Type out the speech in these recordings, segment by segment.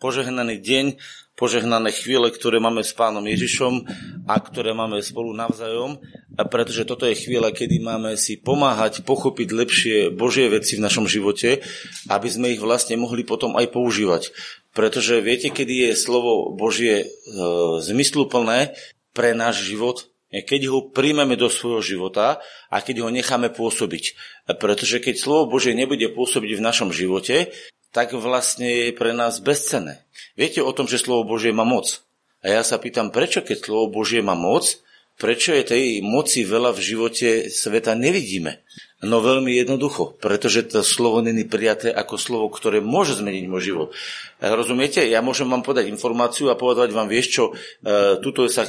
požehnaný deň, požehnané chvíle, ktoré máme s pánom Ježišom a ktoré máme spolu navzájom, pretože toto je chvíľa, kedy máme si pomáhať pochopiť lepšie Božie veci v našom živote, aby sme ich vlastne mohli potom aj používať. Pretože viete, kedy je slovo Božie e, zmysluplné pre náš život? keď ho príjmeme do svojho života a keď ho necháme pôsobiť. Pretože keď slovo Božie nebude pôsobiť v našom živote, tak vlastne je pre nás bezcené. Viete o tom, že slovo Božie má moc. A ja sa pýtam, prečo keď slovo Božie má moc, prečo je tej moci veľa v živote sveta nevidíme? No veľmi jednoducho, pretože to slovo není prijaté ako slovo, ktoré môže zmeniť môj život. Rozumiete? Ja môžem vám podať informáciu a povedať vám, vieš čo, e, tuto sa,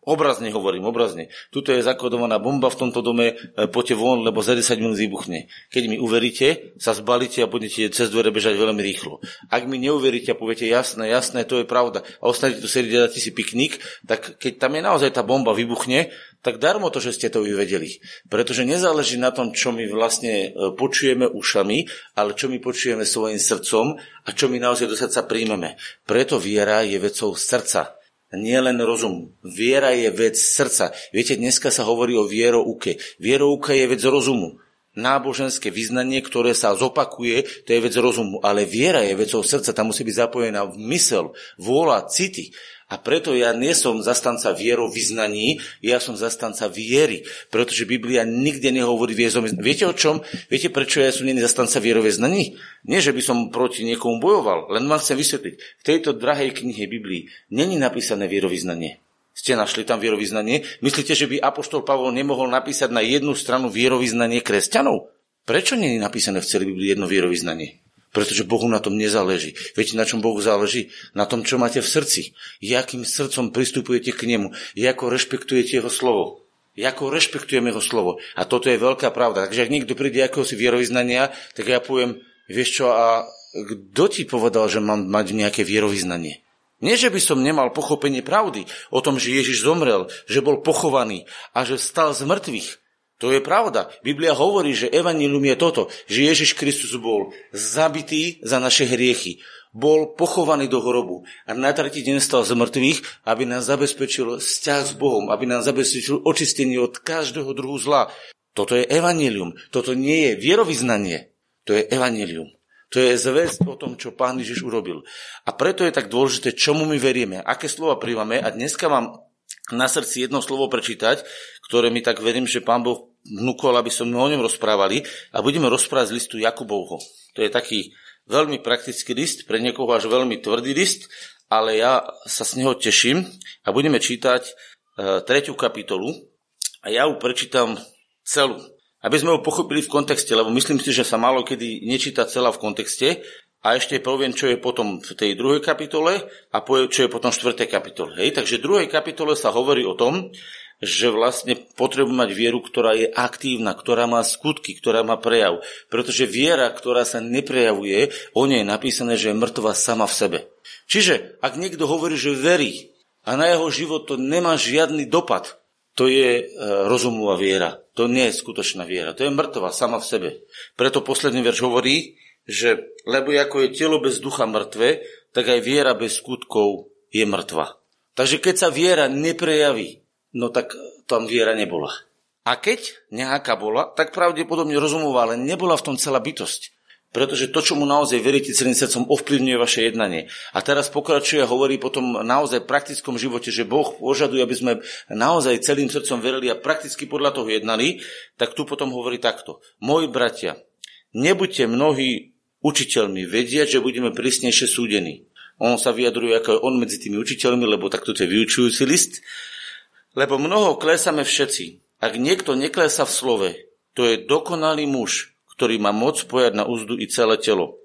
Obrazne hovorím, obrazne. Tuto je zakodovaná bomba v tomto dome, e, poďte von, lebo za 10 minút vybuchne. Keď mi uveríte, sa zbalíte a budete cez dvere bežať veľmi rýchlo. Ak mi neuveríte a poviete, jasné, jasné, to je pravda, a ostanete tu sedieť a dáte si piknik, tak keď tam je naozaj tá bomba vybuchne, tak darmo to, že ste to vyvedeli. Pretože nezáleží na tom, čo my vlastne e, počujeme ušami, ale čo my počujeme svojim srdcom a čo my naozaj do srdca príjmeme. Preto viera je vecou srdca nie len rozum. Viera je vec srdca. Viete, dneska sa hovorí o vierouke. Vierouka je vec rozumu. Náboženské vyznanie, ktoré sa zopakuje, to je vec rozumu. Ale viera je vecou srdca, tam musí byť zapojená v mysel, vôľa, city. A preto ja nie som zastanca vierovýznaní, ja som zastanca viery, pretože Biblia nikde nehovorí viezom. Viete o čom? Viete, prečo ja som není zastanca vierovýznaní? Nie, že by som proti niekomu bojoval, len vám chcem vysvetliť. V tejto drahej knihe Biblii není napísané vierovýznanie. Ste našli tam vierovýznanie? Myslíte, že by Apoštol Pavol nemohol napísať na jednu stranu vierovýznanie kresťanov? Prečo nie je napísané v celej Biblii jedno vierovýznanie? Pretože Bohu na tom nezáleží. Viete, na čom Bohu záleží? Na tom, čo máte v srdci. Jakým srdcom pristupujete k nemu. Ako rešpektujete jeho slovo. Ako rešpektujeme jeho slovo. A toto je veľká pravda. Takže ak niekto príde si vierovýznania, tak ja poviem, vieš čo, a kto ti povedal, že mám mať nejaké vierovýznanie? Nie, že by som nemal pochopenie pravdy o tom, že Ježiš zomrel, že bol pochovaný a že stal z mŕtvych. To je pravda. Biblia hovorí, že evanilium je toto, že Ježiš Kristus bol zabitý za naše hriechy, bol pochovaný do hrobu a na tretí deň stal z mŕtvych, aby nás zabezpečil vzťah s Bohom, aby nás zabezpečil očistenie od každého druhu zla. Toto je evanilium. Toto nie je vierovýznanie. To je evanilium. To je zväzť o tom, čo pán Ježiš urobil. A preto je tak dôležité, čomu my verieme, aké slova príjmame. A dneska mám na srdci jedno slovo prečítať, ktoré mi tak verím, že pán Boh vnúkol, aby sme o ňom rozprávali a budeme rozprávať z listu Jakubovho. To je taký veľmi praktický list, pre niekoho až veľmi tvrdý list, ale ja sa z neho teším a budeme čítať e, tretiu kapitolu a ja ju prečítam celú. Aby sme ho pochopili v kontexte, lebo myslím si, že sa málo kedy nečíta celá v kontexte a ešte poviem, čo je potom v tej druhej kapitole a čo je potom v štvrtej kapitole. Hej? Takže v druhej kapitole sa hovorí o tom, že vlastne potrebujeme mať vieru, ktorá je aktívna, ktorá má skutky, ktorá má prejav. Pretože viera, ktorá sa neprejavuje, o nej je napísané, že je mŕtva sama v sebe. Čiže, ak niekto hovorí, že verí a na jeho život to nemá žiadny dopad, to je e, rozumová viera. To nie je skutočná viera. To je mŕtva sama v sebe. Preto posledný verš hovorí, že lebo ako je telo bez ducha mŕtve, tak aj viera bez skutkov je mŕtva. Takže keď sa viera neprejaví, no tak tam viera nebola. A keď nejaká bola, tak pravdepodobne rozumová, ale nebola v tom celá bytosť. Pretože to, čo mu naozaj veríte celým srdcom, ovplyvňuje vaše jednanie. A teraz pokračuje a hovorí potom naozaj praktickom živote, že Boh požaduje, aby sme naozaj celým srdcom verili a prakticky podľa toho jednali, tak tu potom hovorí takto. Moji bratia, nebuďte mnohí učiteľmi, vedia, že budeme prísnejšie súdení. On sa vyjadruje, ako je on medzi tými učiteľmi, lebo takto to je vyučujúci list. Lebo mnoho klesame všetci. Ak niekto neklesa v slove, to je dokonalý muž, ktorý má moc pojať na úzdu i celé telo.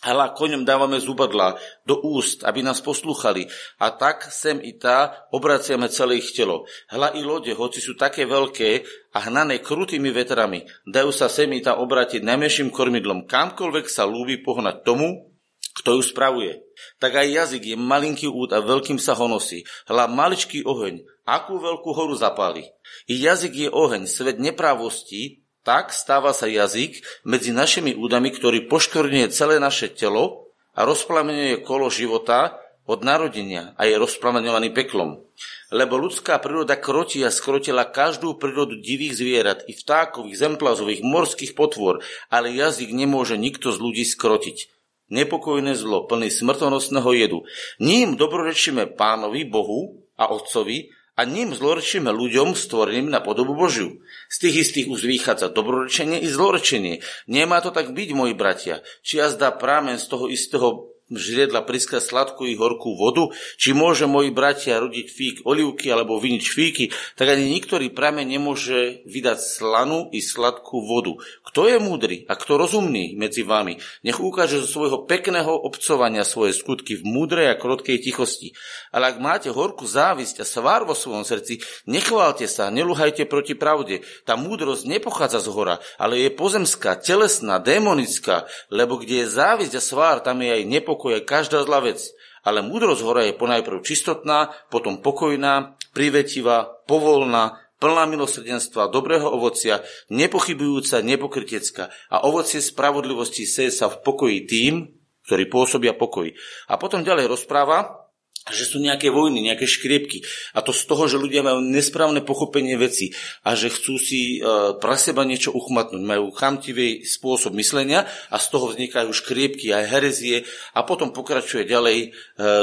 Hala, koňom dávame zubadla do úst, aby nás poslúchali. A tak sem i tá obraciame celé ich telo. Hla i lode, hoci sú také veľké a hnané krutými vetrami, dajú sa sem i tá obratiť najmenším kormidlom. Kamkoľvek sa lúbi pohnať tomu, kto ju spravuje. Tak aj jazyk je malinký úd a veľkým sa honosí. Hla maličký oheň, akú veľkú horu zapáli. I jazyk je oheň, svet neprávostí, tak stáva sa jazyk medzi našimi údami, ktorý poškorňuje celé naše telo a rozplameňuje kolo života od narodenia a je rozplameňovaný peklom. Lebo ľudská príroda krotí a skrotila každú prírodu divých zvierat, i vtákových, zemplazových, morských potvor, ale jazyk nemôže nikto z ľudí skrotiť. Nepokojné zlo, plný smrtonosného jedu. Ním dobrorečíme pánovi, Bohu a Otcovi, a ním zlorečíme ľuďom stvoreným na podobu Božiu. Z tých istých už vychádza dobrorečenie i zlorečenie. Nemá to tak byť, moji bratia. Či jazda prámen z toho istého žriedla priskať sladkú i horkú vodu, či môže moji bratia rodiť fík olivky alebo viniť fíky, tak ani niktorý prameň nemôže vydať slanú i sladkú vodu. Kto je múdry a kto rozumný medzi vami, nech ukáže zo svojho pekného obcovania svoje skutky v múdrej a krotkej tichosti. Ale ak máte horkú závisť a svár vo svojom srdci, nechválte sa, neluhajte proti pravde. Tá múdrosť nepochádza z hora, ale je pozemská, telesná, démonická, lebo kde je závisť a svár, tam je aj nepokoj pokoj je každá zlá vec, ale múdrosť hora je ponajprv čistotná, potom pokojná, privetivá, povolná, plná milosrdenstva, dobrého ovocia, nepochybujúca, nepokrytecká a ovocie spravodlivosti seje sa v pokoji tým, ktorí pôsobia pokoj. A potom ďalej rozpráva, že sú nejaké vojny, nejaké škriepky. A to z toho, že ľudia majú nesprávne pochopenie veci a že chcú si e, pre seba niečo uchmatnúť. Majú chamtivý spôsob myslenia a z toho vznikajú škriepky aj herezie a potom pokračuje ďalej e,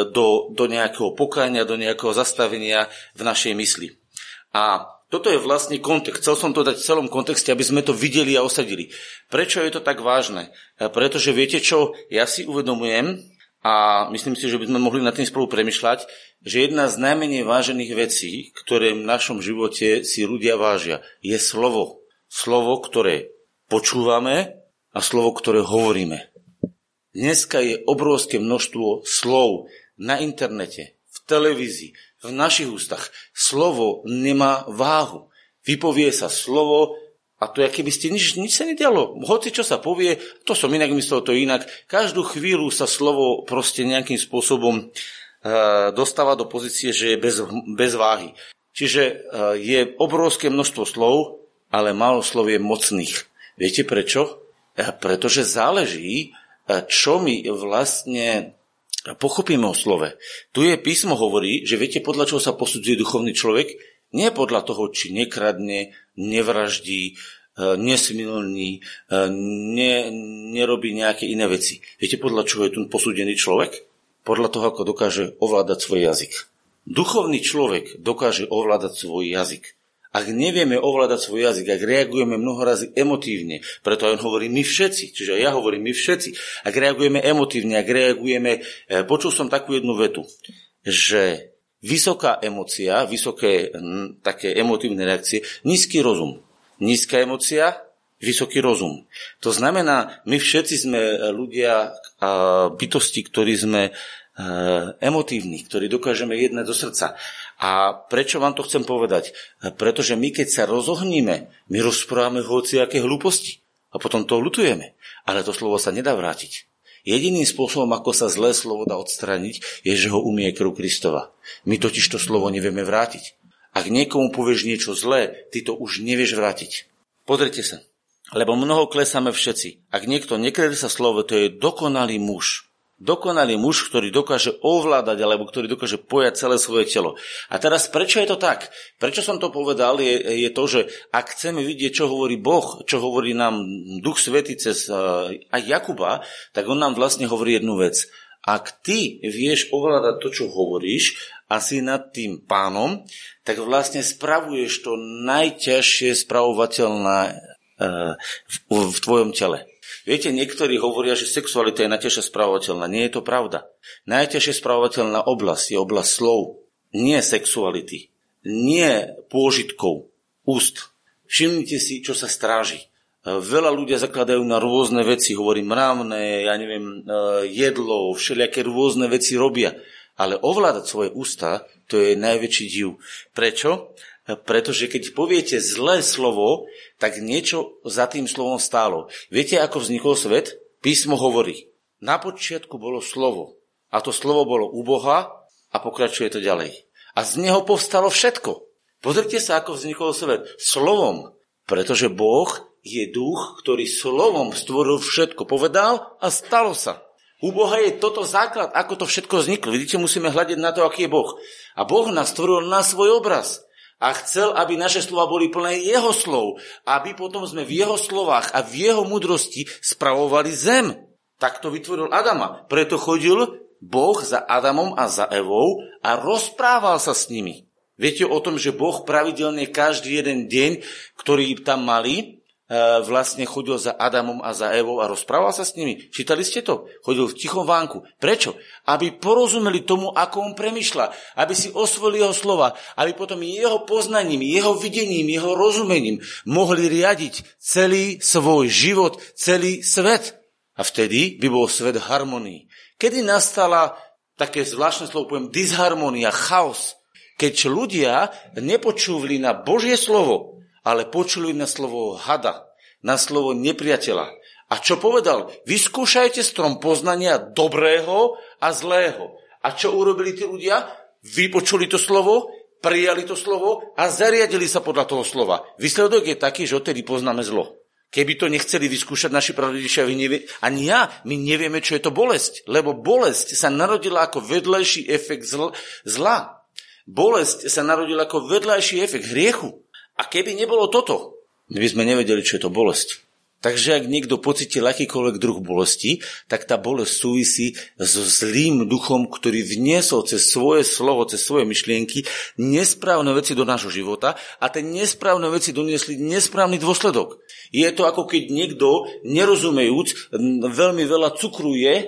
do, do nejakého pokáňa, do nejakého zastavenia v našej mysli. A toto je vlastne kontext. Chcel som to dať v celom kontexte, aby sme to videli a osadili. Prečo je to tak vážne? E, pretože viete čo, ja si uvedomujem, a myslím si, že by sme mohli nad tým spolu premyšľať, že jedna z najmenej vážených vecí, ktoré v našom živote si ľudia vážia, je slovo. Slovo, ktoré počúvame a slovo, ktoré hovoríme. Dneska je obrovské množstvo slov na internete, v televízii, v našich ústach. Slovo nemá váhu. Vypovie sa slovo, a to je, keby ste nič, nič sa nedialo. Hoci čo sa povie, to som inak myslel, to inak. Každú chvíľu sa slovo proste nejakým spôsobom e, dostáva do pozície, že je bez, bez váhy. Čiže e, je obrovské množstvo slov, ale málo slov je mocných. Viete prečo? E, pretože záleží, e, čo my vlastne pochopíme o slove. Tu je písmo hovorí, že viete, podľa čoho sa posudzuje duchovný človek? Nie podľa toho, či nekradne, nevraždí, e, nesmilní, e, ne, nerobí nejaké iné veci. Viete, podľa čoho je tu posúdený človek? Podľa toho, ako dokáže ovládať svoj jazyk. Duchovný človek dokáže ovládať svoj jazyk. Ak nevieme ovládať svoj jazyk, ak reagujeme mnoho razy emotívne, preto aj on hovorí my všetci, čiže ja hovorím my všetci, ak reagujeme emotívne, ak reagujeme, e, počul som takú jednu vetu, že vysoká emocia, vysoké také emotívne reakcie, nízky rozum. Nízka emocia, vysoký rozum. To znamená, my všetci sme ľudia, bytosti, ktorí sme e, emotívni, ktorí dokážeme jednať do srdca. A prečo vám to chcem povedať? E, pretože my, keď sa rozohníme, my rozprávame hociaké hlúposti a potom to lutujeme. Ale to slovo sa nedá vrátiť. Jediným spôsobom, ako sa zlé slovo dá odstraniť, je, že ho umie krv Kristova. My totiž to slovo nevieme vrátiť. Ak niekomu povieš niečo zlé, ty to už nevieš vrátiť. Pozrite sa. Lebo mnoho klesáme všetci. Ak niekto sa slovo, to je dokonalý muž. Dokonalý muž, ktorý dokáže ovládať alebo ktorý dokáže pojať celé svoje telo. A teraz prečo je to tak? Prečo som to povedal je, je to, že ak chceme vidieť, čo hovorí Boh, čo hovorí nám Duch Svety cez uh, aj Jakuba, tak on nám vlastne hovorí jednu vec. Ak ty vieš ovládať to, čo hovoríš a si nad tým pánom, tak vlastne spravuješ to najťažšie spravovateľné uh, v, v tvojom tele. Viete, niektorí hovoria, že sexualita je najťažšie spravovateľná. Nie je to pravda. Najťažšie spravovateľná oblasť je oblasť slov, nie sexuality, nie pôžitkov, úst. Všimnite si, čo sa stráži. Veľa ľudia zakladajú na rôzne veci, hovorí mravné, ja neviem, e, jedlo, všelijaké rôzne veci robia. Ale ovládať svoje ústa, to je najväčší div. Prečo? Pretože keď poviete zlé slovo, tak niečo za tým slovom stálo. Viete, ako vznikol svet? Písmo hovorí. Na počiatku bolo slovo. A to slovo bolo u Boha a pokračuje to ďalej. A z neho povstalo všetko. Pozrite sa, ako vznikol svet. Slovom. Pretože Boh je duch, ktorý slovom stvoril všetko. Povedal a stalo sa. U Boha je toto základ, ako to všetko vzniklo. Vidíte, musíme hľadiť na to, aký je Boh. A Boh nás stvoril na svoj obraz. A chcel, aby naše slova boli plné jeho slov. Aby potom sme v jeho slovách a v jeho mudrosti spravovali zem. Tak to vytvoril Adama. Preto chodil Boh za Adamom a za Evou a rozprával sa s nimi. Viete o tom, že Boh pravidelne každý jeden deň, ktorý tam mali, vlastne chodil za Adamom a za Evou a rozprával sa s nimi. Čítali ste to? Chodil v tichom vánku. Prečo? Aby porozumeli tomu, ako on premyšľa. Aby si osvojili jeho slova. Aby potom jeho poznaním, jeho videním, jeho rozumením mohli riadiť celý svoj život, celý svet. A vtedy by bol svet harmonii. Kedy nastala také zvláštne slovo, poviem, disharmonia, chaos, keď ľudia nepočúvali na Božie slovo, ale počuli na slovo hada, na slovo nepriateľa. A čo povedal? Vyskúšajte strom poznania dobrého a zlého. A čo urobili tí ľudia? Vypočuli to slovo, prijali to slovo a zariadili sa podľa toho slova. Výsledok je taký, že odtedy poznáme zlo. Keby to nechceli vyskúšať naši pravdičia, nevie... ani ja, my nevieme, čo je to bolesť. Lebo bolesť sa narodila ako vedlejší efekt zl... zla. Bolesť sa narodila ako vedlejší efekt hriechu. A keby nebolo toto, by sme nevedeli, čo je to bolesť. Takže ak niekto pocíti akýkoľvek druh bolesti, tak tá bolesť súvisí so zlým duchom, ktorý vniesol cez svoje slovo, cez svoje myšlienky nesprávne veci do nášho života a tie nesprávne veci doniesli nesprávny dôsledok. Je to ako keď niekto, nerozumejúc, veľmi veľa cukru je e,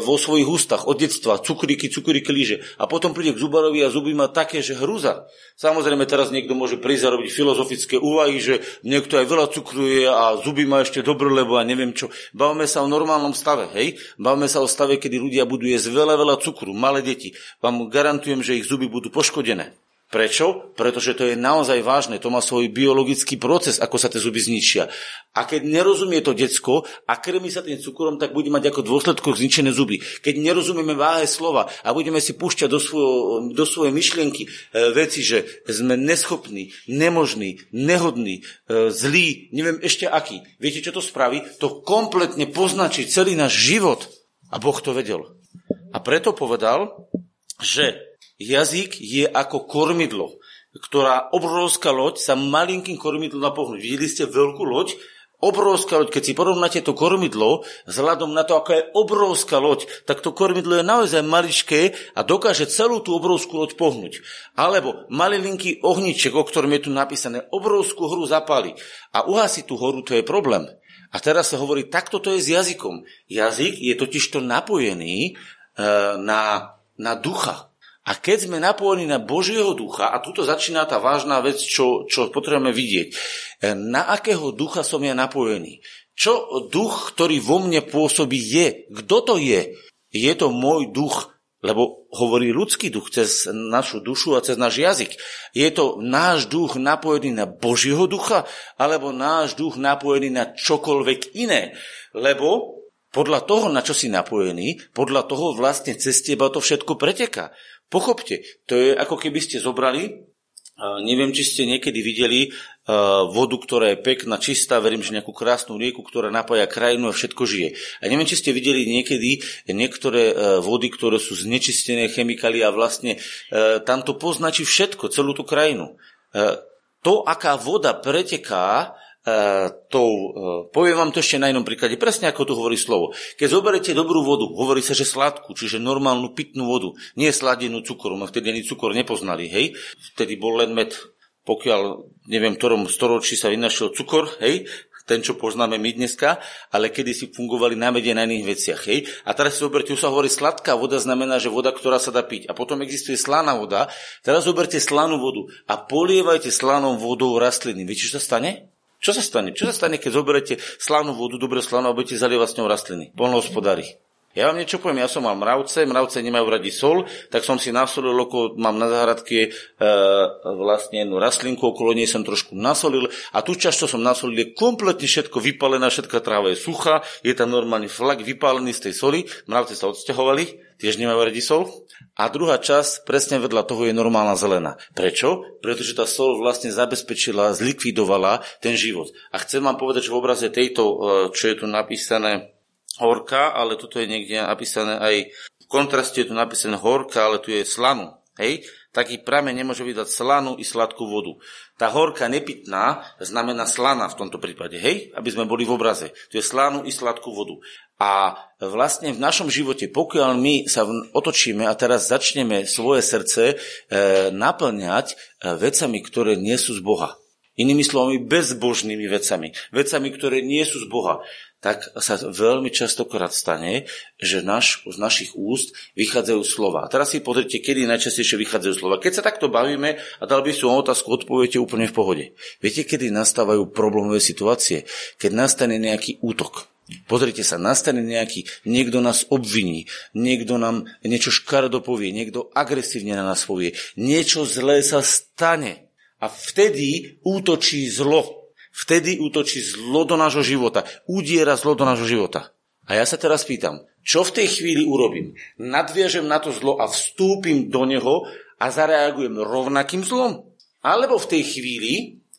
vo svojich ústach od detstva, cukríky, cukríky líže. A potom príde k zubarovi a zuby má také, že hrúza. Samozrejme teraz niekto môže prísť a robiť filozofické úvahy, že niekto aj veľa cukruje a zuby má ešte dobre, lebo ja neviem čo. Bavme sa o normálnom stave, hej? Bavme sa o stave, kedy ľudia budú jesť veľa, veľa cukru, malé deti. Vám garantujem, že ich zuby budú poškodené. Prečo? Pretože to je naozaj vážne. To má svoj biologický proces, ako sa tie zuby zničia. A keď nerozumie to decko a krmi sa tým cukrom, tak bude mať ako dôsledok zničené zuby. Keď nerozumieme váhe slova a budeme si púšťať do, svojo, do svojej myšlienky e, veci, že sme neschopní, nemožní, nehodní, e, zlí, neviem ešte aký. Viete, čo to spraví? To kompletne poznačí celý náš život. A Boh to vedel. A preto povedal, že Jazyk je ako kormidlo, ktorá obrovská loď sa malinkým kormidlom dá pohnúť. Videli ste veľkú loď? Obrovská loď, keď si porovnáte to kormidlo, vzhľadom na to, aká je obrovská loď, tak to kormidlo je naozaj maličké a dokáže celú tú obrovskú loď pohnúť. Alebo malilinký ohniček, o ktorom je tu napísané, obrovskú hru zapáli a uhasi tú horu, to je problém. A teraz sa hovorí, takto to je s jazykom. Jazyk je totižto napojený e, na, na ducha. A keď sme napojení na Božieho ducha, a tuto začína tá vážna vec, čo, čo potrebujeme vidieť, e, na akého ducha som ja napojený? Čo duch, ktorý vo mne pôsobí, je? Kto to je? Je to môj duch, lebo hovorí ľudský duch cez našu dušu a cez náš jazyk. Je to náš duch napojený na Božieho ducha, alebo náš duch napojený na čokoľvek iné? Lebo podľa toho, na čo si napojený, podľa toho vlastne cez teba to všetko preteká. Pochopte, to je ako keby ste zobrali, neviem, či ste niekedy videli vodu, ktorá je pekná, čistá, verím, že nejakú krásnu rieku, ktorá napája krajinu a všetko žije. A neviem, či ste videli niekedy niektoré vody, ktoré sú znečistené chemikály a vlastne tam to poznačí všetko, celú tú krajinu. To, aká voda preteká, E, tou, e, poviem vám to ešte na inom príklade, presne ako tu hovorí slovo. Keď zoberete dobrú vodu, hovorí sa, že sladkú, čiže normálnu pitnú vodu, nie sladenú cukorom, a vtedy ani cukor nepoznali, hej, vtedy bol len med, pokiaľ, neviem, ktorom storočí sa vynašiel cukor, hej, ten, čo poznáme my dneska, ale kedy si fungovali na mede na iných veciach. Hej? A teraz si zoberte, už sa hovorí, sladká voda znamená, že voda, ktorá sa dá piť. A potom existuje slaná voda. Teraz zoberte slanú vodu a polievajte slanou vodou rastliny. Viete, čo sa stane? Čo sa stane? Čo sa stane, keď zoberete slavnú vodu, dobre slanú a budete zalievať s ňou rastliny? Polnohospodári. Ja vám niečo poviem, ja som mal mravce, mravce nemajú radi sol, tak som si nasolil, loko, mám na záhradke e, vlastne jednu rastlinku, okolo nej som trošku nasolil a tú časť, čo som nasolil, je kompletne všetko vypalené, všetká tráva je suchá, je tam normálny flak vypálený z tej soli, mravce sa odsťahovali, tiež nemajú radi sol. A druhá časť, presne vedľa toho, je normálna zelená. Prečo? Pretože tá sol vlastne zabezpečila, zlikvidovala ten život. A chcem vám povedať, že v obraze tejto, e, čo je tu napísané, horka, ale toto je niekde napísané aj v kontraste je tu napísané horka, ale tu je slanu. Hej? Taký prameň nemôže vydať slanu i sladkú vodu. Tá horka nepitná znamená slana v tomto prípade, hej? Aby sme boli v obraze. Tu je slanu i sladkú vodu. A vlastne v našom živote, pokiaľ my sa otočíme a teraz začneme svoje srdce e, naplňať e, vecami, ktoré nie sú z Boha. Inými slovami, bezbožnými vecami. Vecami, ktoré nie sú z Boha tak sa veľmi častokrát stane, že naš, z našich úst vychádzajú slova. A teraz si pozrite, kedy najčastejšie vychádzajú slova. Keď sa takto bavíme a dal by som otázku, odpoviete úplne v pohode. Viete, kedy nastávajú problémové situácie? Keď nastane nejaký útok. Pozrite sa, nastane nejaký, niekto nás obviní, niekto nám niečo škaredo povie, niekto agresívne na nás povie, niečo zlé sa stane. A vtedy útočí zlo. Vtedy útočí zlo do nášho života. Udiera zlo do nášho života. A ja sa teraz pýtam, čo v tej chvíli urobím? Nadviažem na to zlo a vstúpim do neho a zareagujem rovnakým zlom? Alebo v tej chvíli,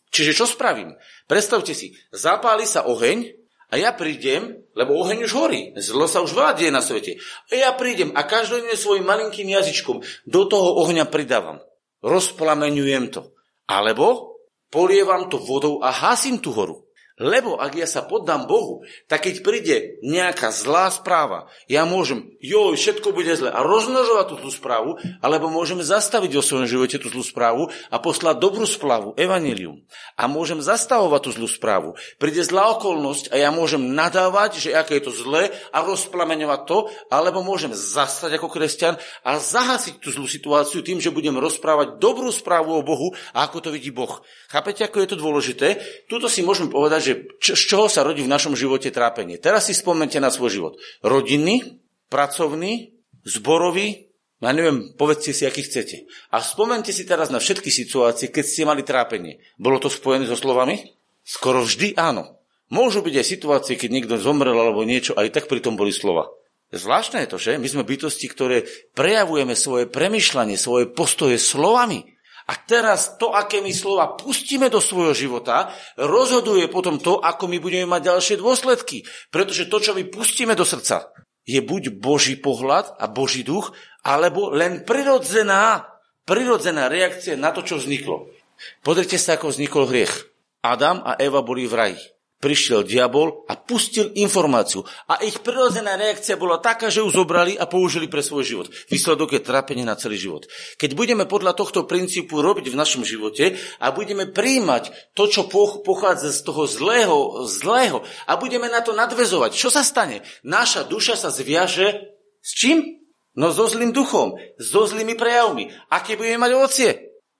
čiže čo spravím? Predstavte si, zapáli sa oheň a ja prídem, lebo oheň už horí, zlo sa už veľa deje na svete. A ja prídem a každodenne svojim malinkým jazyčkom do toho ohňa pridávam. Rozplameňujem to. Alebo polievam to vodou a hasím tú horu. Lebo ak ja sa poddám Bohu, tak keď príde nejaká zlá správa, ja môžem, joj, všetko bude zle a rozmnožovať tú zlú správu, alebo môžem zastaviť vo svojom živote tú zlú správu a poslať dobrú správu, evanelium. A môžem zastavovať tú zlú správu. Príde zlá okolnosť a ja môžem nadávať, že aké je to zlé a rozplameňovať to, alebo môžem zastať ako kresťan a zahasiť tú zlú situáciu tým, že budem rozprávať dobrú správu o Bohu a ako to vidí Boh. Chápete, ako je to dôležité? Tuto si môžeme povedať, že čo, z čoho sa rodí v našom živote trápenie. Teraz si spomente na svoj život. Rodinný, pracovný, zborový, ja neviem, povedzte si, aký chcete. A spomente si teraz na všetky situácie, keď ste mali trápenie. Bolo to spojené so slovami? Skoro vždy áno. Môžu byť aj situácie, keď niekto zomrel alebo niečo, aj tak pritom boli slova. Zvláštne je to, že? My sme bytosti, ktoré prejavujeme svoje premyšľanie, svoje postoje slovami. A teraz to, aké my slova pustíme do svojho života, rozhoduje potom to, ako my budeme mať ďalšie dôsledky. Pretože to, čo my pustíme do srdca, je buď Boží pohľad a Boží duch, alebo len prirodzená, prirodzená reakcia na to, čo vzniklo. Pozrite sa, ako vznikol hriech. Adam a Eva boli v raji prišiel diabol a pustil informáciu. A ich prirodzená reakcia bola taká, že ju zobrali a použili pre svoj život. Výsledok je trápenie na celý život. Keď budeme podľa tohto princípu robiť v našom živote a budeme príjmať to, čo pochádza z toho zlého, zlého a budeme na to nadvezovať, čo sa stane? Naša duša sa zviaže s čím? No so zlým duchom, so zlými prejavmi. Aké budeme mať ovocie?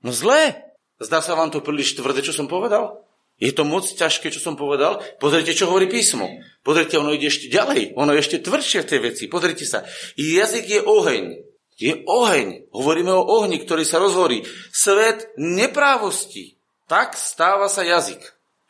No zlé. Zdá sa vám to príliš tvrdé, čo som povedal? Je to moc ťažké, čo som povedal? Pozrite, čo hovorí písmo. Pozrite, ono ide ešte ďalej. Ono je ešte tvrdšie v tej veci. Pozrite sa. Jazyk je oheň. Je oheň. Hovoríme o ohni, ktorý sa rozhorí. Svet neprávosti. Tak stáva sa jazyk.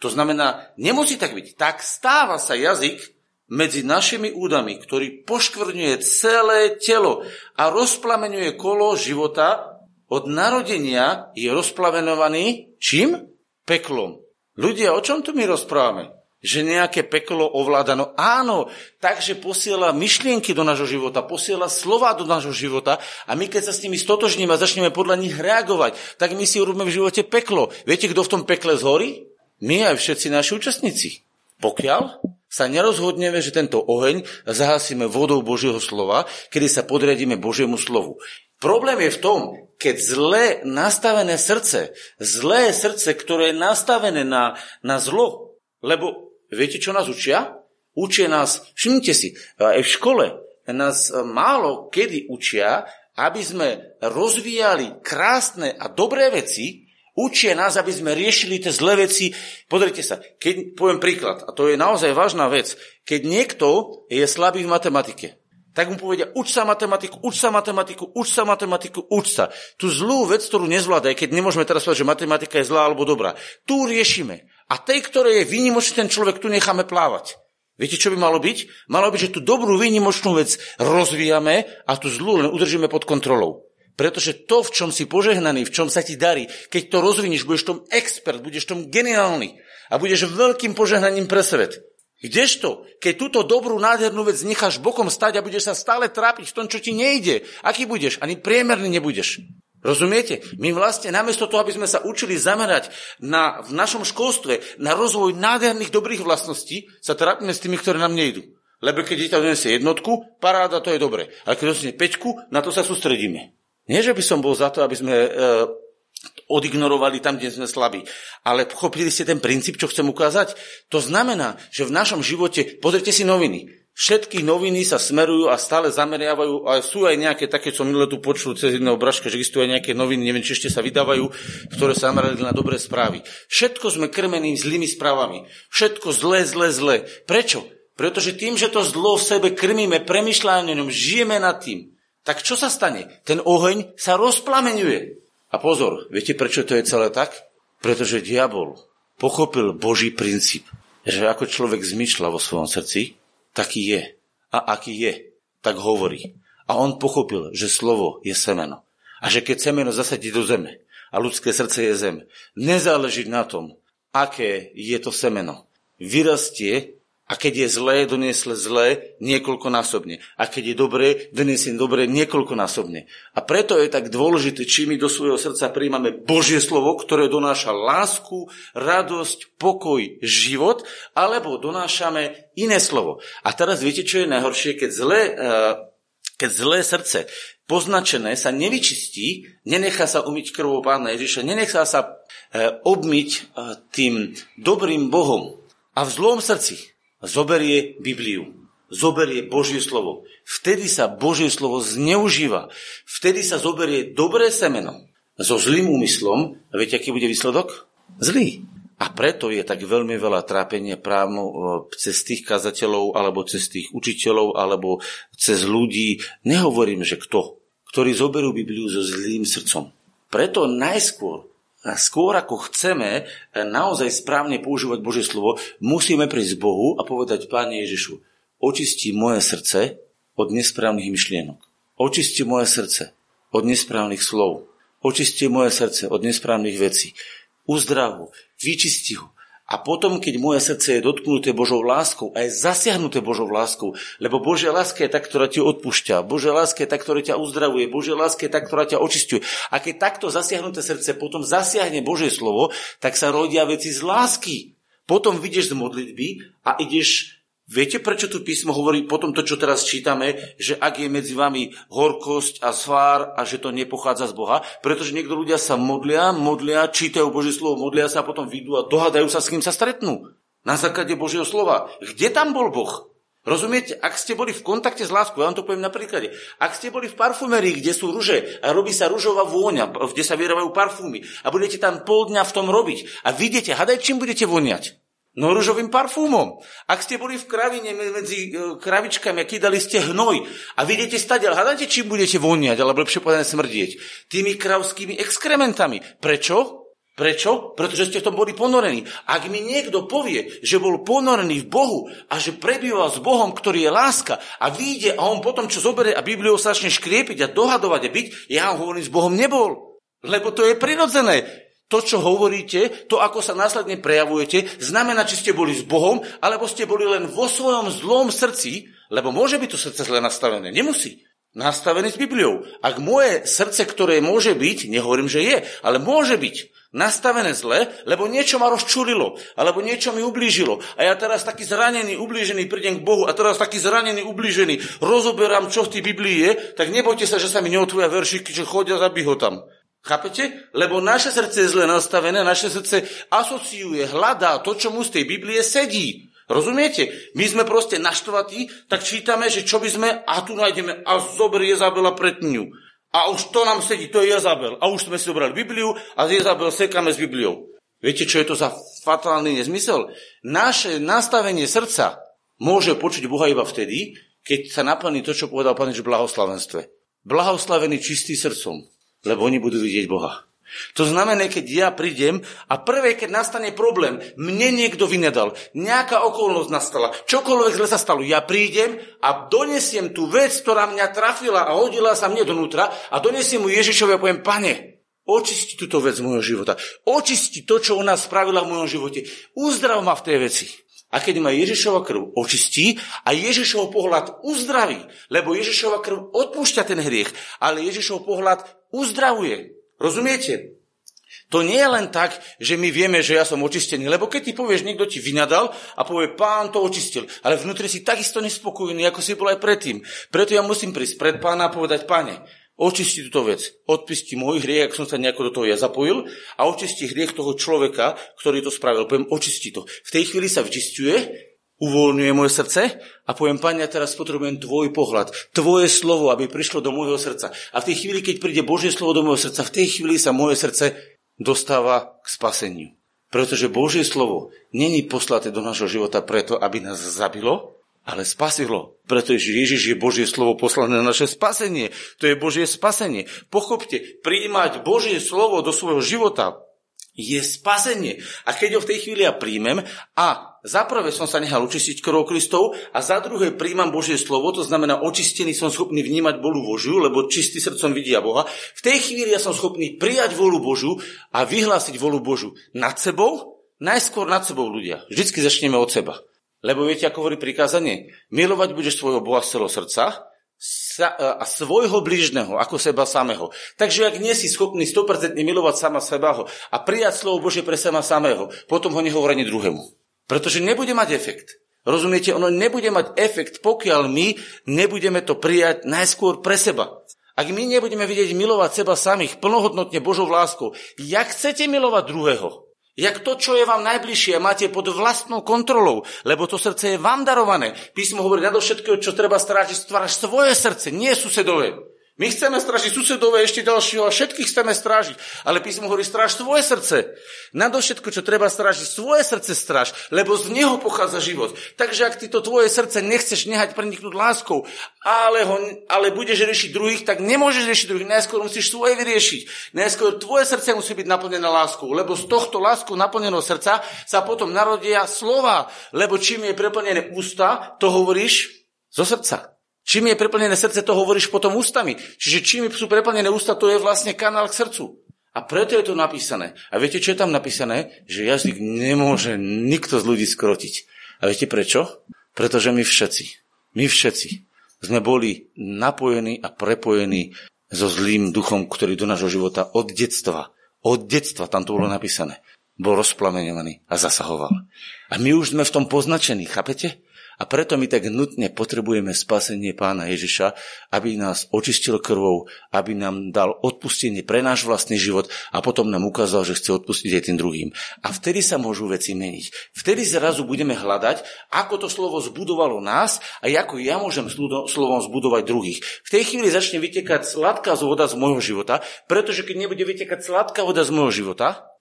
To znamená, nemusí tak byť. Tak stáva sa jazyk medzi našimi údami, ktorý poškvrňuje celé telo a rozplamenuje kolo života. Od narodenia je rozplavenovaný čím? Peklom. Ľudia, o čom tu my rozprávame? Že nejaké peklo ovláda. No áno, takže posiela myšlienky do nášho života, posiela slova do nášho života a my keď sa s nimi stotožníme a začneme podľa nich reagovať, tak my si urobíme v živote peklo. Viete, kto v tom pekle zhorí? My aj všetci naši účastníci. Pokiaľ sa nerozhodneme, že tento oheň zahasíme vodou Božieho slova, kedy sa podriadíme Božiemu slovu. Problém je v tom, keď zlé nastavené srdce, zlé srdce, ktoré je nastavené na, na zlo, lebo viete, čo nás učia? Učia nás, všimnite si, aj v škole nás málo kedy učia, aby sme rozvíjali krásne a dobré veci, učia nás, aby sme riešili tie zlé veci. Pozrite sa, keď poviem príklad, a to je naozaj vážna vec, keď niekto je slabý v matematike, tak mu povedia, uč sa matematiku, uč sa matematiku, uč sa matematiku, uč sa. Tu zlú vec, ktorú nezvládaj, keď nemôžeme teraz povedať, že matematika je zlá alebo dobrá, tu riešime. A tej, ktoré je výnimočný ten človek, tu necháme plávať. Viete, čo by malo byť? Malo byť, že tú dobrú výnimočnú vec rozvíjame a tú zlú len udržíme pod kontrolou. Pretože to, v čom si požehnaný, v čom sa ti darí, keď to rozvinieš, budeš tom expert, budeš tom geniálny a budeš veľkým požehnaním pre svet. Kdežto, keď túto dobrú, nádhernú vec necháš bokom stať a budeš sa stále trápiť v tom, čo ti nejde, aký budeš? Ani priemerný nebudeš. Rozumiete? My vlastne namiesto toho, aby sme sa učili zamerať na, v našom školstve na rozvoj nádherných dobrých vlastností, sa trápime s tými, ktoré nám nejdu. Lebo keď dieťa donesie jednotku, paráda, to je dobre. Ale keď donesie peťku, na to sa sústredíme. Nie, že by som bol za to, aby sme e, odignorovali tam, kde sme slabí. Ale pochopili ste ten princíp, čo chcem ukázať? To znamená, že v našom živote, pozrite si noviny, Všetky noviny sa smerujú a stále zameriavajú, a sú aj nejaké také, čo minulé tu počul cez jedného braška, že existujú aj nejaké noviny, neviem, či ešte sa vydávajú, ktoré sa zamerali na dobré správy. Všetko sme krmení zlými správami. Všetko zlé, zlé, zlé. Prečo? Pretože tým, že to zlo v sebe krmíme, ňom, žijeme nad tým, tak čo sa stane? Ten oheň sa rozplamenuje. A pozor, viete, prečo to je celé tak? Pretože diabol pochopil Boží princíp, že ako človek zmyšľa vo svojom srdci, taký je. A aký je, tak hovorí. A on pochopil, že slovo je semeno. A že keď semeno zasadí do zeme a ľudské srdce je zem, nezáleží na tom, aké je to semeno. Vyrastie a keď je zlé, doniesle zlé niekoľkonásobne. A keď je dobré, doniesie dobré niekoľkonásobne. A preto je tak dôležité, či my do svojho srdca príjmame Božie slovo, ktoré donáša lásku, radosť, pokoj, život, alebo donášame iné slovo. A teraz viete, čo je najhoršie, keď zlé, eh, keď zlé srdce poznačené sa nevyčistí, nenechá sa umyť krvou Pána Ježiša, nenechá sa eh, obmyť eh, tým dobrým Bohom. A v zlom srdci zoberie Bibliu, zoberie Božie slovo. Vtedy sa Božie slovo zneužíva. Vtedy sa zoberie dobré semeno so zlým úmyslom. A viete, aký bude výsledok? Zlý. A preto je tak veľmi veľa trápenia právno e, cez tých kazateľov, alebo cez tých učiteľov, alebo cez ľudí. Nehovorím, že kto, ktorí zoberú Bibliu so zlým srdcom. Preto najskôr skôr ako chceme eh, naozaj správne používať Božie slovo, musíme prísť Bohu a povedať, Páne Ježišu, očisti moje srdce od nesprávnych myšlienok. Očisti moje srdce od nesprávnych slov. Očisti moje srdce od nesprávnych vecí. Uzdrav ho, vyčisti ho, a potom, keď moje srdce je dotknuté Božou láskou a je zasiahnuté Božou láskou, lebo Božia láska je tá, ktorá ti odpúšťa, Božia láska je tá, ktorá ťa uzdravuje, Božia láska je tá, ktorá ťa očistuje. A keď takto zasiahnuté srdce potom zasiahne Božie slovo, tak sa rodia veci z lásky. Potom vidieš z modlitby a ideš Viete, prečo tu písmo hovorí potom to, čo teraz čítame, že ak je medzi vami horkosť a svár a že to nepochádza z Boha? Pretože niekto ľudia sa modlia, modlia, čítajú Božie slovo, modlia sa a potom vyjdú a dohadajú sa, s kým sa stretnú. Na základe Božieho slova. Kde tam bol Boh? Rozumiete? Ak ste boli v kontakte s láskou, ja vám to poviem na príklade. Ak ste boli v parfumerii, kde sú ruže a robí sa ružová vôňa, kde sa vyrábajú parfúmy a budete tam pol dňa v tom robiť a vidíte, hadaj, čím budete voniať? No rúžovým parfúmom. Ak ste boli v kravine medzi e, kravičkami a kýdali ste hnoj a vidíte stadiaľ, hľadáte, čím budete voniať, alebo lepšie povedané smrdieť. Tými kravskými exkrementami. Prečo? Prečo? Pretože ste v tom boli ponorení. Ak mi niekto povie, že bol ponorený v Bohu a že prebýval s Bohom, ktorý je láska a vyjde a on potom, čo zoberie a Bibliou sa začne škriepiť a dohadovať a byť, ja ho hovorím, s Bohom nebol. Lebo to je prirodzené to, čo hovoríte, to, ako sa následne prejavujete, znamená, či ste boli s Bohom, alebo ste boli len vo svojom zlom srdci, lebo môže byť to srdce zle nastavené. Nemusí. Nastavené s Bibliou. Ak moje srdce, ktoré môže byť, nehovorím, že je, ale môže byť nastavené zle, lebo niečo ma rozčulilo, alebo niečo mi ublížilo. A ja teraz taký zranený, ublížený prídem k Bohu a teraz taký zranený, ublížený, rozoberám, čo v tej Biblii je, tak nebojte sa, že sa mi neotvoria veršiky, že chodia, zabí ho tam. Chápete? Lebo naše srdce je zle nastavené, naše srdce asociuje, hľadá to, čo mu z tej Biblie sedí. Rozumiete? My sme proste naštvatí, tak čítame, že čo by sme, a tu nájdeme, a zoberie Jezabela pred ňu. A už to nám sedí, to je Jezabel. A už sme si zobrali Bibliu a Jezabel sekáme s Bibliou. Viete, čo je to za fatálny nezmysel? Naše nastavenie srdca môže počuť Boha iba vtedy, keď sa naplní to, čo povedal Pán Ježiš v blahoslavenstve. Blahoslavený čistý srdcom lebo oni budú vidieť Boha. To znamená, keď ja prídem a prvé, keď nastane problém, mne niekto vynedal, nejaká okolnosť nastala, čokoľvek zle sa stalo, ja prídem a donesiem tú vec, ktorá mňa trafila a hodila sa mne donútra a donesiem mu Ježišovi a poviem, pane, očisti túto vec z môjho života. Očisti to, čo ona spravila v mojom živote. Uzdrav ma v tej veci. A keď ma Ježišova krv očistí a Ježišov pohľad uzdraví, lebo Ježišova krv odpúšťa ten hriech, ale Ježišov pohľad uzdravuje. Rozumiete? To nie je len tak, že my vieme, že ja som očistený, lebo keď ty povieš, niekto ti vynadal a povie, pán to očistil, ale vnútri si takisto nespokojný, ako si bol aj predtým. Preto ja musím prísť pred pána a povedať, páne, očisti túto vec, odpisti môj hriech, ak som sa nejako do toho ja zapojil a očisti hriech toho človeka, ktorý to spravil. Poviem, očisti to. V tej chvíli sa včistuje, uvoľňuje moje srdce a poviem, Pane, ja teraz potrebujem tvoj pohľad, tvoje slovo, aby prišlo do môjho srdca. A v tej chvíli, keď príde Božie slovo do môjho srdca, v tej chvíli sa moje srdce dostáva k spaseniu. Pretože Božie slovo není poslaté do nášho života preto, aby nás zabilo, ale spasilo. Pretože Ježiš je Božie slovo poslané na naše spasenie. To je Božie spasenie. Pochopte, prijímať Božie slovo do svojho života je spasenie. A keď ho v tej chvíli ja príjmem a za prvé som sa nechal očistiť krvou Kristov a za druhé príjmam Božie slovo, to znamená očistený som schopný vnímať bolu Božiu, lebo čistý srdcom vidia Boha. V tej chvíli ja som schopný prijať volu Božu a vyhlásiť volu Božu nad sebou, najskôr nad sebou ľudia. Vždycky začneme od seba. Lebo viete, ako hovorí prikázanie? Milovať budeš svojho Boha z celého srdca, a svojho blížneho ako seba samého. Takže ak nie si schopný 100% milovať sama seba a prijať slovo Bože pre seba samého, potom ho nehovor ani druhému. Pretože nebude mať efekt. Rozumiete, ono nebude mať efekt, pokiaľ my nebudeme to prijať najskôr pre seba. Ak my nebudeme vidieť milovať seba samých plnohodnotne Božou láskou, jak chcete milovať druhého? Jak to, čo je vám najbližšie, máte pod vlastnou kontrolou, lebo to srdce je vám darované. Písmo hovorí, na všetkého, čo treba strážiť, stváraš svoje srdce, nie susedové. My chceme strážiť susedové ešte ďalšieho a všetkých chceme strážiť. Ale písmo hovorí, stráž svoje srdce. všetko, čo treba strážiť, svoje srdce stráž, lebo z neho pochádza život. Takže ak ty to tvoje srdce nechceš nehať preniknúť láskou, ale, ho, ale budeš riešiť druhých, tak nemôžeš riešiť druhých. Najskôr musíš svoje vyriešiť. Najskôr tvoje srdce musí byť naplnené láskou, lebo z tohto lásku naplneného srdca sa potom narodia slova. Lebo čím je preplnené ústa, to hovoríš zo srdca. Čím je preplnené srdce, to hovoríš potom ústami. Čiže čím sú preplnené ústa, to je vlastne kanál k srdcu. A preto je to napísané. A viete, čo je tam napísané? Že jazyk nemôže nikto z ľudí skrotiť. A viete prečo? Pretože my všetci, my všetci sme boli napojení a prepojení so zlým duchom, ktorý do nášho života od detstva, od detstva, tam to bolo napísané, bol rozplameňovaný a zasahoval. A my už sme v tom poznačení, chápete? A preto my tak nutne potrebujeme spasenie pána Ježiša, aby nás očistil krvou, aby nám dal odpustenie pre náš vlastný život a potom nám ukázal, že chce odpustiť aj tým druhým. A vtedy sa môžu veci meniť. Vtedy zrazu budeme hľadať, ako to slovo zbudovalo nás a ako ja môžem slovom zbudovať druhých. V tej chvíli začne vytekať sladká voda z môjho života, pretože keď nebude vytekať sladká voda z môjho života,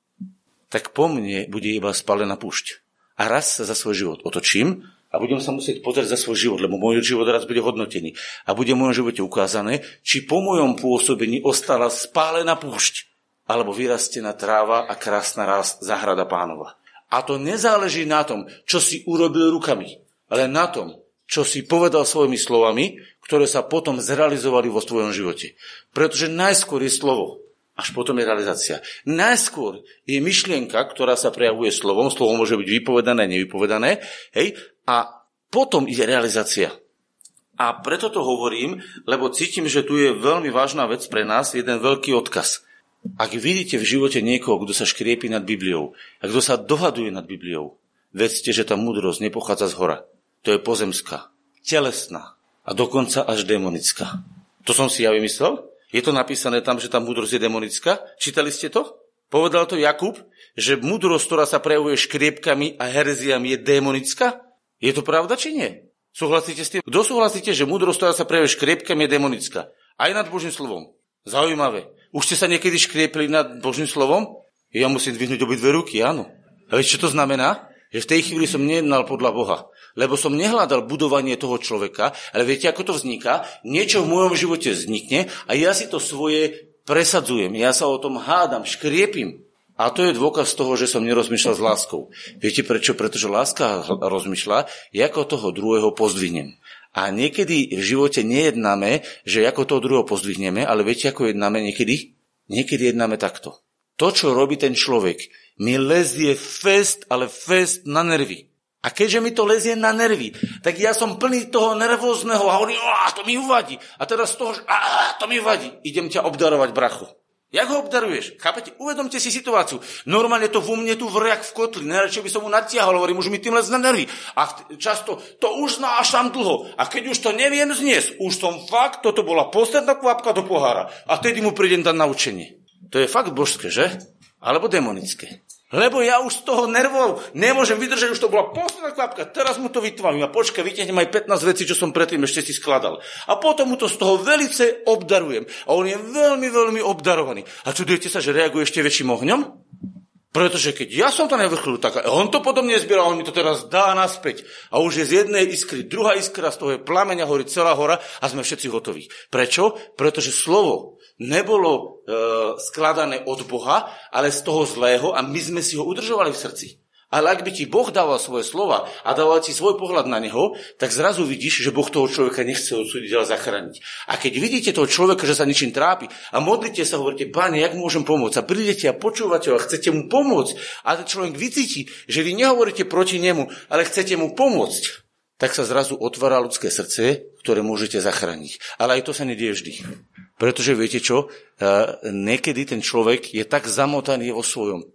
tak po mne bude iba spálená púšť. A raz sa za svoj život otočím a budem sa musieť pozrieť za svoj život, lebo môj život raz bude hodnotený. A bude v mojom živote ukázané, či po mojom pôsobení ostala spálená púšť, alebo vyrastená tráva a krásna rast zahrada pánova. A to nezáleží na tom, čo si urobil rukami, ale na tom, čo si povedal svojimi slovami, ktoré sa potom zrealizovali vo svojom živote. Pretože najskôr je slovo, až potom je realizácia. Najskôr je myšlienka, ktorá sa prejavuje slovom, slovo môže byť vypovedané, nevypovedané, hej, a potom ide realizácia. A preto to hovorím, lebo cítim, že tu je veľmi vážna vec pre nás, jeden veľký odkaz. Ak vidíte v živote niekoho, kto sa škriepi nad Bibliou, a kto sa dohaduje nad Bibliou, vedzte, že tá múdrosť nepochádza z hora. To je pozemská, telesná a dokonca až demonická. To som si ja vymyslel? Je to napísané tam, že tá múdrosť je demonická? Čítali ste to? Povedal to Jakub, že múdrosť, ktorá sa prejavuje škriepkami a herziami, je demonická? Je to pravda, či nie? Súhlasíte s tým? Kto súhlasíte, že múdrosť, ktorá sa prejavuje škriepkami, je demonická? Aj nad Božím slovom. Zaujímavé. Už ste sa niekedy škriepli nad Božím slovom? Ja musím dvihnúť obidve ruky, áno. A viete, čo to znamená? Že v tej chvíli som nejednal podľa Boha. Lebo som nehľadal budovanie toho človeka, ale viete, ako to vzniká? Niečo v môjom živote vznikne a ja si to svoje presadzujem. Ja sa o tom hádam, škriepim. A to je dôkaz toho, že som nerozmýšľal s láskou. Viete prečo? Pretože láska rozmýšľa, ako toho druhého pozdvihnem. A niekedy v živote nejednáme, že ako toho druhého pozdvihneme, ale viete, ako jednáme niekedy? Niekedy jednáme takto. To, čo robí ten človek, mi lezie fest, ale fest na nervy. A keďže mi to lezie na nervy, tak ja som plný toho nervózneho a hovorím, to mi uvadí. A teraz z toho, a to mi uvadí. Idem ťa obdarovať, brachu. Jak ho obdaruješ? Chápete? Uvedomte si situáciu. Normálne to vo mne tu vrjak v kotli. Najradšej by som mu natiahol, hovorím, už mi tým lez na nervy. A často to už znášam dlho. A keď už to neviem zniesť, už som fakt, toto bola posledná kvapka do pohára. A tedy mu prídem dať naučenie. To je fakt božské, že? Alebo demonické. Lebo ja už z toho nervov nemôžem vydržať, už to bola posledná klapka, teraz mu to vytvárim a počkaj, vytiahnem aj 15 vecí, čo som predtým ešte si skladal. A potom mu to z toho velice obdarujem. A on je veľmi, veľmi obdarovaný. A čudujete sa, že reaguje ešte väčším ohňom? Pretože keď ja som to nevrchol, tak on to podobne zbieral, on mi to teraz dá naspäť. A už je z jednej iskry, druhá iskra, z toho je plameňa, horí celá hora a sme všetci hotoví. Prečo? Pretože slovo nebolo e, skladané od Boha, ale z toho zlého a my sme si ho udržovali v srdci. Ale ak by ti Boh dával svoje slova a dával ti svoj pohľad na neho, tak zrazu vidíš, že Boh toho človeka nechce odsúdiť, ale zachrániť. A keď vidíte toho človeka, že sa ničím trápi a modlite sa, hovoríte, páne, jak môžem pomôcť? A prídete a počúvate ho a chcete mu pomôcť. A ten človek vycíti, že vy nehovoríte proti nemu, ale chcete mu pomôcť. Tak sa zrazu otvára ľudské srdce, ktoré môžete zachrániť. Ale aj to sa nedieje vždy. Pretože viete čo? Niekedy ten človek je tak zamotaný vo svojom,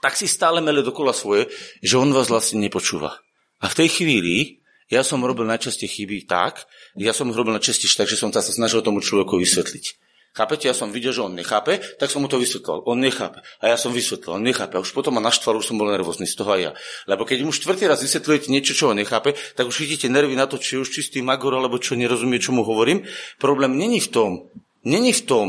tak si stále mele dokola svoje, že on vás vlastne nepočúva. A v tej chvíli ja som robil najčastie chyby tak, ja som robil najčastejšie tak, že som sa snažil tomu človeku vysvetliť. Chápete? Ja som videl, že on nechápe, tak som mu to vysvetlil. On nechápe. A ja som vysvetlil, on nechápe. A už potom ma naštval, už som bol nervózny z toho aj ja. Lebo keď mu štvrtý raz vysvetľujete niečo, čo on nechápe, tak už vidíte nervy na to, či je už čistý magor, alebo čo nerozumie, čo mu hovorím. Problém není v tom, Není v tom,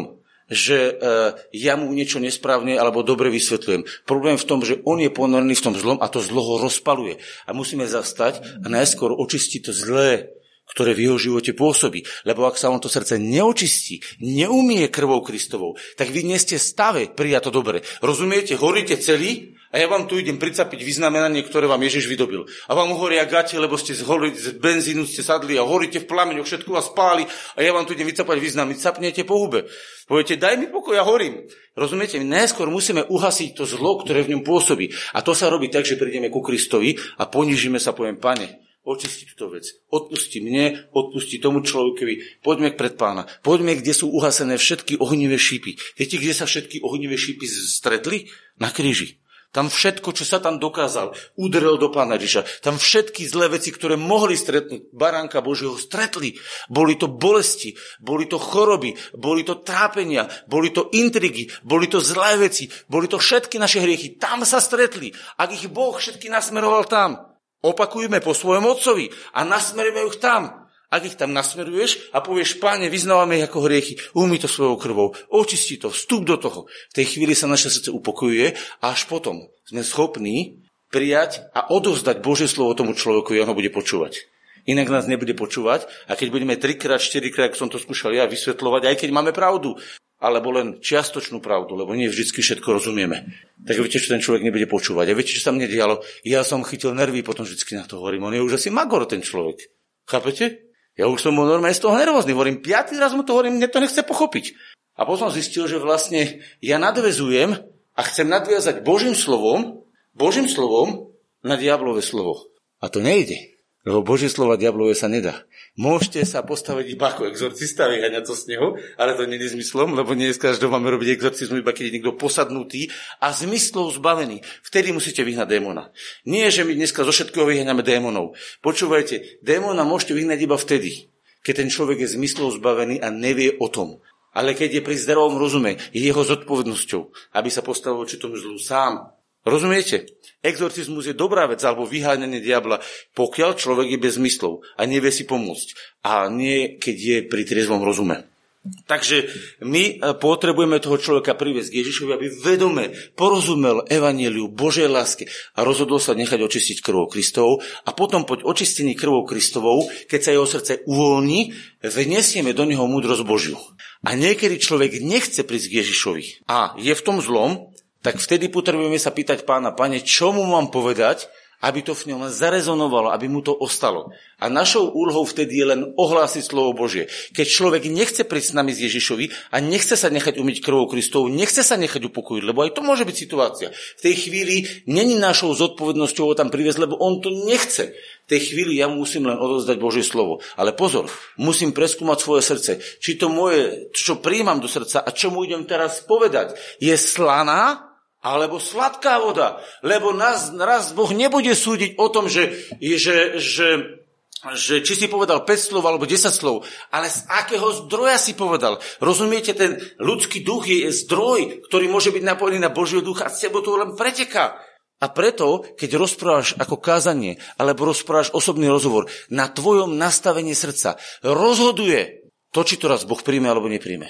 že uh, ja mu niečo nesprávne alebo dobre vysvetľujem. Problém v tom, že on je ponorený v tom zlom a to zlo ho rozpaluje. A musíme zastať a najskôr očistiť to zlé, ktoré v jeho živote pôsobí. Lebo ak sa on to srdce neočistí, neumie krvou Kristovou, tak vy nie ste stave prijať to dobre. Rozumiete? Horíte celý ja vám tu idem pricapiť vyznamenanie, ktoré vám Ježiš vydobil. A vám horia gate, lebo ste z, holi, z benzínu ste sadli a horíte v plameňoch, všetko vás páli a ja vám tu idem vycapať význam. Capnete po hube. Poviete, daj mi pokoj, ja horím. Rozumiete? Najskôr musíme uhasiť to zlo, ktoré v ňom pôsobí. A to sa robí tak, že prídeme ku Kristovi a ponížime sa, poviem, pane, očisti túto vec. Odpusti mne, odpusti tomu človekovi. Poďme pred pána. Poďme, kde sú uhasené všetky ohnivé šípy. Viete, kde sa všetky ohnivé šípy stretli? Na kríži. Tam všetko, čo sa tam dokázal, udrel do pána Ježiša. Tam všetky zlé veci, ktoré mohli stretnúť baránka Božieho, stretli. Boli to bolesti, boli to choroby, boli to trápenia, boli to intrigy, boli to zlé veci, boli to všetky naše hriechy. Tam sa stretli. Ak ich Boh všetky nasmeroval tam, opakujme po svojom otcovi a nasmerujeme ich tam. Ak ich tam nasmeruješ a povieš, páne, vyznávame ich ako hriechy, umí to svojou krvou, očisti to, vstup do toho. V tej chvíli sa naše srdce upokojuje a až potom sme schopní prijať a odovzdať Božie slovo tomu človeku, a on ho bude počúvať. Inak nás nebude počúvať a keď budeme trikrát, štyrikrát, ako som to skúšal ja, vysvetľovať, aj keď máme pravdu, alebo len čiastočnú pravdu, lebo nie vždy všetko rozumieme. Tak viete, čo ten človek nebude počúvať. A viete, čo sa mne dialo? Ja som chytil nervy, potom vždy na to hovorím. On je už asi magor, ten človek. Chápete? Ja už som bol normálne z toho nervózny. Hovorím, piatý raz mu to hovorím, mne to nechce pochopiť. A potom zistil, že vlastne ja nadvezujem a chcem nadviazať Božím slovom, Božím slovom na diablové slovo. A to nejde. Lebo Božie slova diablové sa nedá. Môžete sa postaviť iba ako exorcista, vyhaňať to z neho, ale to nie je zmyslom, lebo nie z každého máme robiť exorcizmu, iba keď je niekto posadnutý a zmyslov zbavený. Vtedy musíte vyhnať démona. Nie, že my dneska zo všetkého vyhňame démonov. Počúvajte, démona môžete vyhnať iba vtedy, keď ten človek je zmyslov zbavený a nevie o tom. Ale keď je pri zdravom rozume, je jeho zodpovednosťou, aby sa postavil voči tomu zlu sám. Rozumiete? Exorcizmus je dobrá vec, alebo vyháňanie diabla, pokiaľ človek je bez zmyslov a nevie si pomôcť. A nie, keď je pri triezvom rozume. Takže my e, potrebujeme toho človeka priviesť k Ježišovi, aby vedome porozumel evaníliu Božej láske a rozhodol sa nechať očistiť krvou Kristovou a potom poď očistení krvou Kristovou, keď sa jeho srdce uvoľní, vnesieme do neho múdrosť Božiu. A niekedy človek nechce prísť k Ježišovi a je v tom zlom, tak vtedy potrebujeme sa pýtať pána, pane, čo mu mám povedať, aby to v ňom zarezonovalo, aby mu to ostalo. A našou úlohou vtedy je len ohlásiť slovo Božie. Keď človek nechce prísť s nami z Ježišovi a nechce sa nechať umyť krvou Kristovou, nechce sa nechať upokojiť, lebo aj to môže byť situácia. V tej chvíli není našou zodpovednosťou ho tam priviesť, lebo on to nechce. V tej chvíli ja musím len odozdať Božie slovo. Ale pozor, musím preskúmať svoje srdce. Či to moje, čo príjmam do srdca a čo mu idem teraz povedať, je slaná alebo sladká voda. Lebo nás raz Boh nebude súdiť o tom, že, že, že, že či si povedal 5 slov alebo 10 slov, ale z akého zdroja si povedal. Rozumiete, ten ľudský duch je zdroj, ktorý môže byť napojený na Božieho ducha a z teba to len preteká. A preto, keď rozprávaš ako kázanie, alebo rozprávaš osobný rozhovor, na tvojom nastavení srdca rozhoduje to, či to raz Boh príjme alebo nepríjme.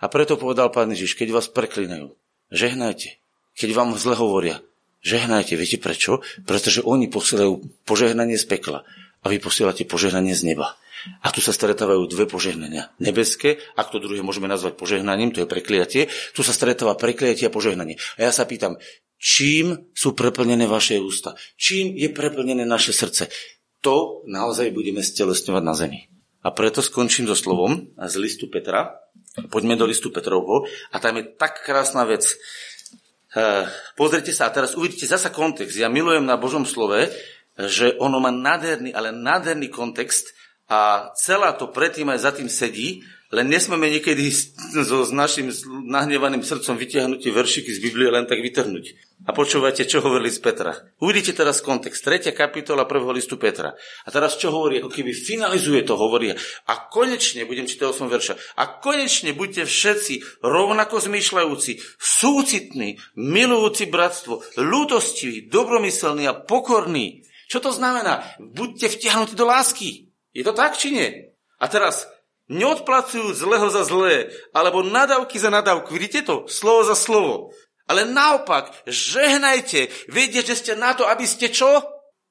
A preto povedal Pán Ježiš, keď vás preklinajú, žehnajte keď vám zle hovoria, žehnajte, viete prečo? Pretože oni posielajú požehnanie z pekla a vy posielate požehnanie z neba. A tu sa stretávajú dve požehnania. Nebeské, ak to druhé môžeme nazvať požehnaním, to je prekliatie. Tu sa stretáva prekliatie a požehnanie. A ja sa pýtam, čím sú preplnené vaše ústa? Čím je preplnené naše srdce? To naozaj budeme stelesňovať na zemi. A preto skončím so slovom z listu Petra. Poďme do listu Petrovho. A tam je tak krásna vec. Eh, pozrite sa a teraz uvidíte zasa kontext. Ja milujem na Božom slove, že ono má nádherný, ale nádherný kontext a celá to predtým aj za tým sedí, len nesmeme niekedy so, s našim nahnevaným srdcom vytiahnuť tie veršiky z Biblie len tak vytrhnúť. A počúvajte, čo hovorili z Petra. Uvidíte teraz kontext. 3. kapitola 1. listu Petra. A teraz čo hovorí? Ako keby finalizuje to, hovorí. A konečne, budem čítať 8 verša, a konečne buďte všetci rovnako zmýšľajúci, súcitní, milujúci bratstvo, ľudostiví, dobromyselní a pokorní. Čo to znamená? Buďte vtiahnutí do lásky. Je to tak, či nie? A teraz neodplacujú zlého za zlé, alebo nadávky za nadávku. Vidíte to? Slovo za slovo. Ale naopak, žehnajte. Viete, že ste na to, aby ste čo?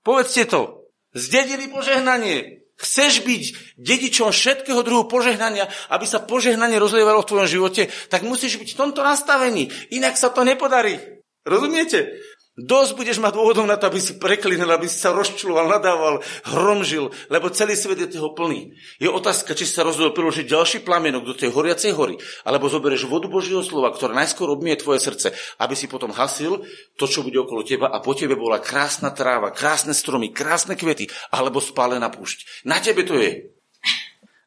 Povedzte to. Zdedili požehnanie. Chceš byť dedičom všetkého druhu požehnania, aby sa požehnanie rozlievalo v tvojom živote, tak musíš byť v tomto nastavení. Inak sa to nepodarí. Rozumiete? Dosť budeš mať dôvodom na to, aby si preklinil, aby si sa rozčuloval, nadával, hromžil, lebo celý svet je toho plný. Je otázka, či sa rozhodol priložiť ďalší plamienok do tej horiacej hory, alebo zoberieš vodu Božieho slova, ktorá najskôr obmie tvoje srdce, aby si potom hasil to, čo bude okolo teba a po tebe bola krásna tráva, krásne stromy, krásne kvety, alebo spálená púšť. Na tebe to je.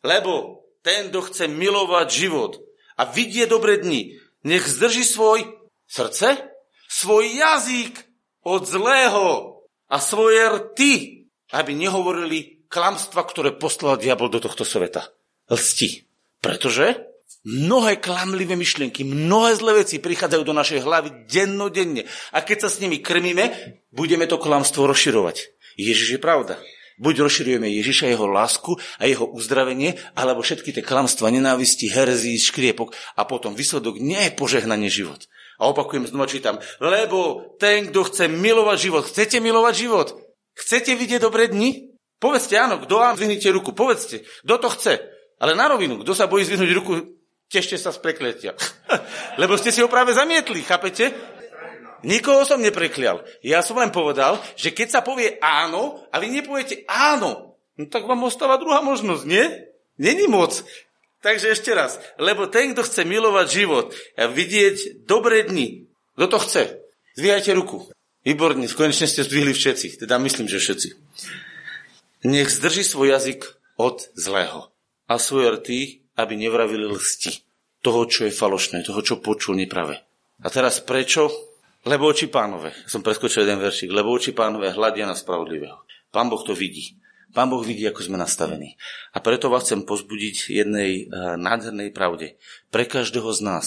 Lebo ten, kto chce milovať život a vidie dobre dni, nech zdrží svoj srdce, svoj jazyk od zlého a svoje rty, aby nehovorili klamstva, ktoré poslal diabol do tohto sveta. Lsti. Pretože mnohé klamlivé myšlienky, mnohé zlé veci prichádzajú do našej hlavy dennodenne. A keď sa s nimi krmíme, budeme to klamstvo rozširovať. Ježiš je pravda. Buď rozširujeme Ježiša, jeho lásku a jeho uzdravenie, alebo všetky tie klamstva, nenávisti, herzí, škriepok a potom výsledok nie je požehnanie život. A opakujem, znova čítam. Lebo ten, kto chce milovať život, chcete milovať život? Chcete vidieť dobré dni? Povedzte áno, kto vám zvihnite ruku, povedzte, kto to chce. Ale na rovinu, kto sa bojí zvihnúť ruku, tešte sa z prekletia. Lebo ste si ho práve zamietli, chápete? Nikoho som nepreklial. Ja som len povedal, že keď sa povie áno a vy nepoviete áno, no tak vám ostáva druhá možnosť, nie? Není moc. Takže ešte raz, lebo ten, kto chce milovať život a vidieť dobré dni, kto to chce? Zvíjajte ruku. Výborne, konečne ste zdvihli všetci, teda myslím, že všetci. Nech zdrží svoj jazyk od zlého a svoje rty, aby nevravili lsti. Toho, čo je falošné, toho, čo počul nepravé. A teraz prečo? Lebo oči pánové, som preskočil jeden veršik, lebo oči pánové hľadia na spravodlivého. Pán Boh to vidí. Pán Boh vidí, ako sme nastavení. A preto vás chcem pozbudiť jednej uh, nádhernej pravde. Pre každého z nás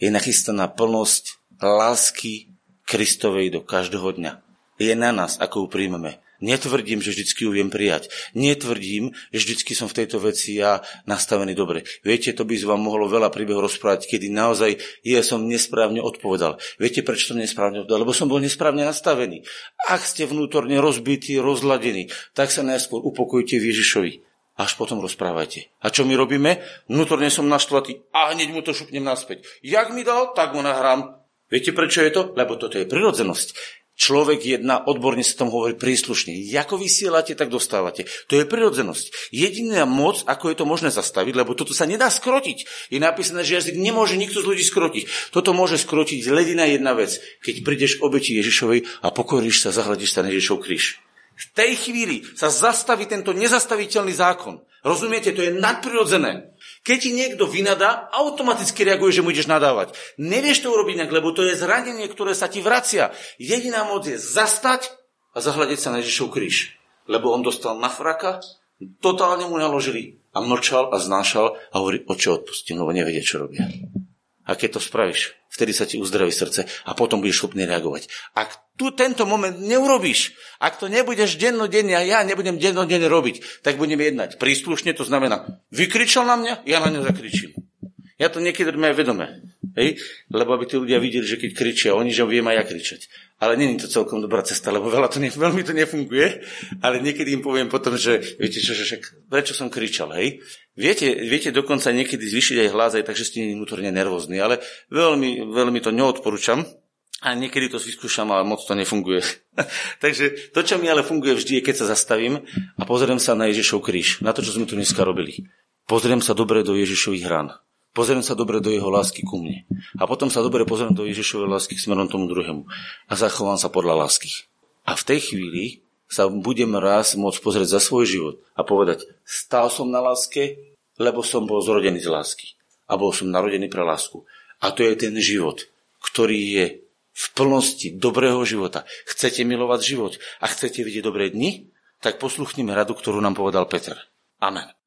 je nachystaná plnosť lásky Kristovej do každého dňa. Je na nás, ako ju príjmeme. Netvrdím, že vždycky ju viem prijať. Netvrdím, že vždycky som v tejto veci ja nastavený dobre. Viete, to by vám mohlo veľa príbehov rozprávať, kedy naozaj ja som nesprávne odpovedal. Viete, prečo som nesprávne odpovedal? Lebo som bol nesprávne nastavený. Ak ste vnútorne rozbití, rozladení, tak sa najskôr upokojte Ježišovi. Až potom rozprávajte. A čo my robíme? Vnútorne som naštvatý a hneď mu to šupnem naspäť. Jak mi dal, tak mu nahrám. Viete, prečo je to? Lebo toto je prirodzenosť. Človek jedna, odborne sa tomu hovorí príslušne. Ako vysielate, tak dostávate. To je prirodzenosť. Jediná moc, ako je to možné zastaviť, lebo toto sa nedá skrotiť. Je napísané, že jazyk nemôže nikto z ľudí skrotiť. Toto môže skrotiť ledina jedna vec. Keď prídeš obeti Ježišovej a pokoríš sa, zahľadíš sa na Ježišov kríž. V tej chvíli sa zastaví tento nezastaviteľný zákon. Rozumiete? To je nadprirodzené. Keď ti niekto vynadá, automaticky reaguje, že mu ideš nadávať. Nevieš to urobiť inak, lebo to je zranenie, ktoré sa ti vracia. Jediná moc je zastať a zahľadiť sa na Ježišov kríž. Lebo on dostal na fraka, totálne mu naložili a mlčal a znášal a hovorí, oče odpustím, lebo nevedie, čo robia. A keď to spravíš, vtedy sa ti uzdraví srdce a potom budeš schopný reagovať. Ak tu tento moment neurobíš, ak to nebudeš dennodenne a ja nebudem dennodenne robiť, tak budeme jednať príslušne, to znamená, vykričal na mňa, ja na ňo zakričím. Ja to niekedy robím aj vedome. Hej? Lebo aby tí ľudia videli, že keď kričia, oni, že viem aj ja kričať. Ale není to celkom dobrá cesta, lebo veľa to ne, veľmi to nefunguje. Ale niekedy im poviem potom, že viete čo, že však, prečo som kričal, hej? Viete, viete dokonca niekedy zvyšiť aj hlas, aj takže ste vnútorne nervózni, ale veľmi, veľmi to neodporúčam. A niekedy to vyskúšam, ale moc to nefunguje. Takže to, čo mi ale funguje vždy, je, keď sa zastavím a pozriem sa na Ježišov kríž, na to, čo sme tu dneska robili. Pozriem sa dobre do Ježišových rán. Pozriem sa dobre do jeho lásky ku mne. A potom sa dobre pozriem do Ježišovej lásky k smerom tomu druhému. A zachovám sa podľa lásky. A v tej chvíli sa budem raz môcť pozrieť za svoj život a povedať, stál som na láske, lebo som bol zrodený z lásky. A bol som narodený pre lásku. A to je ten život, ktorý je v plnosti dobrého života. Chcete milovať život a chcete vidieť dobré dni? Tak posluchnime radu, ktorú nám povedal Peter. Amen.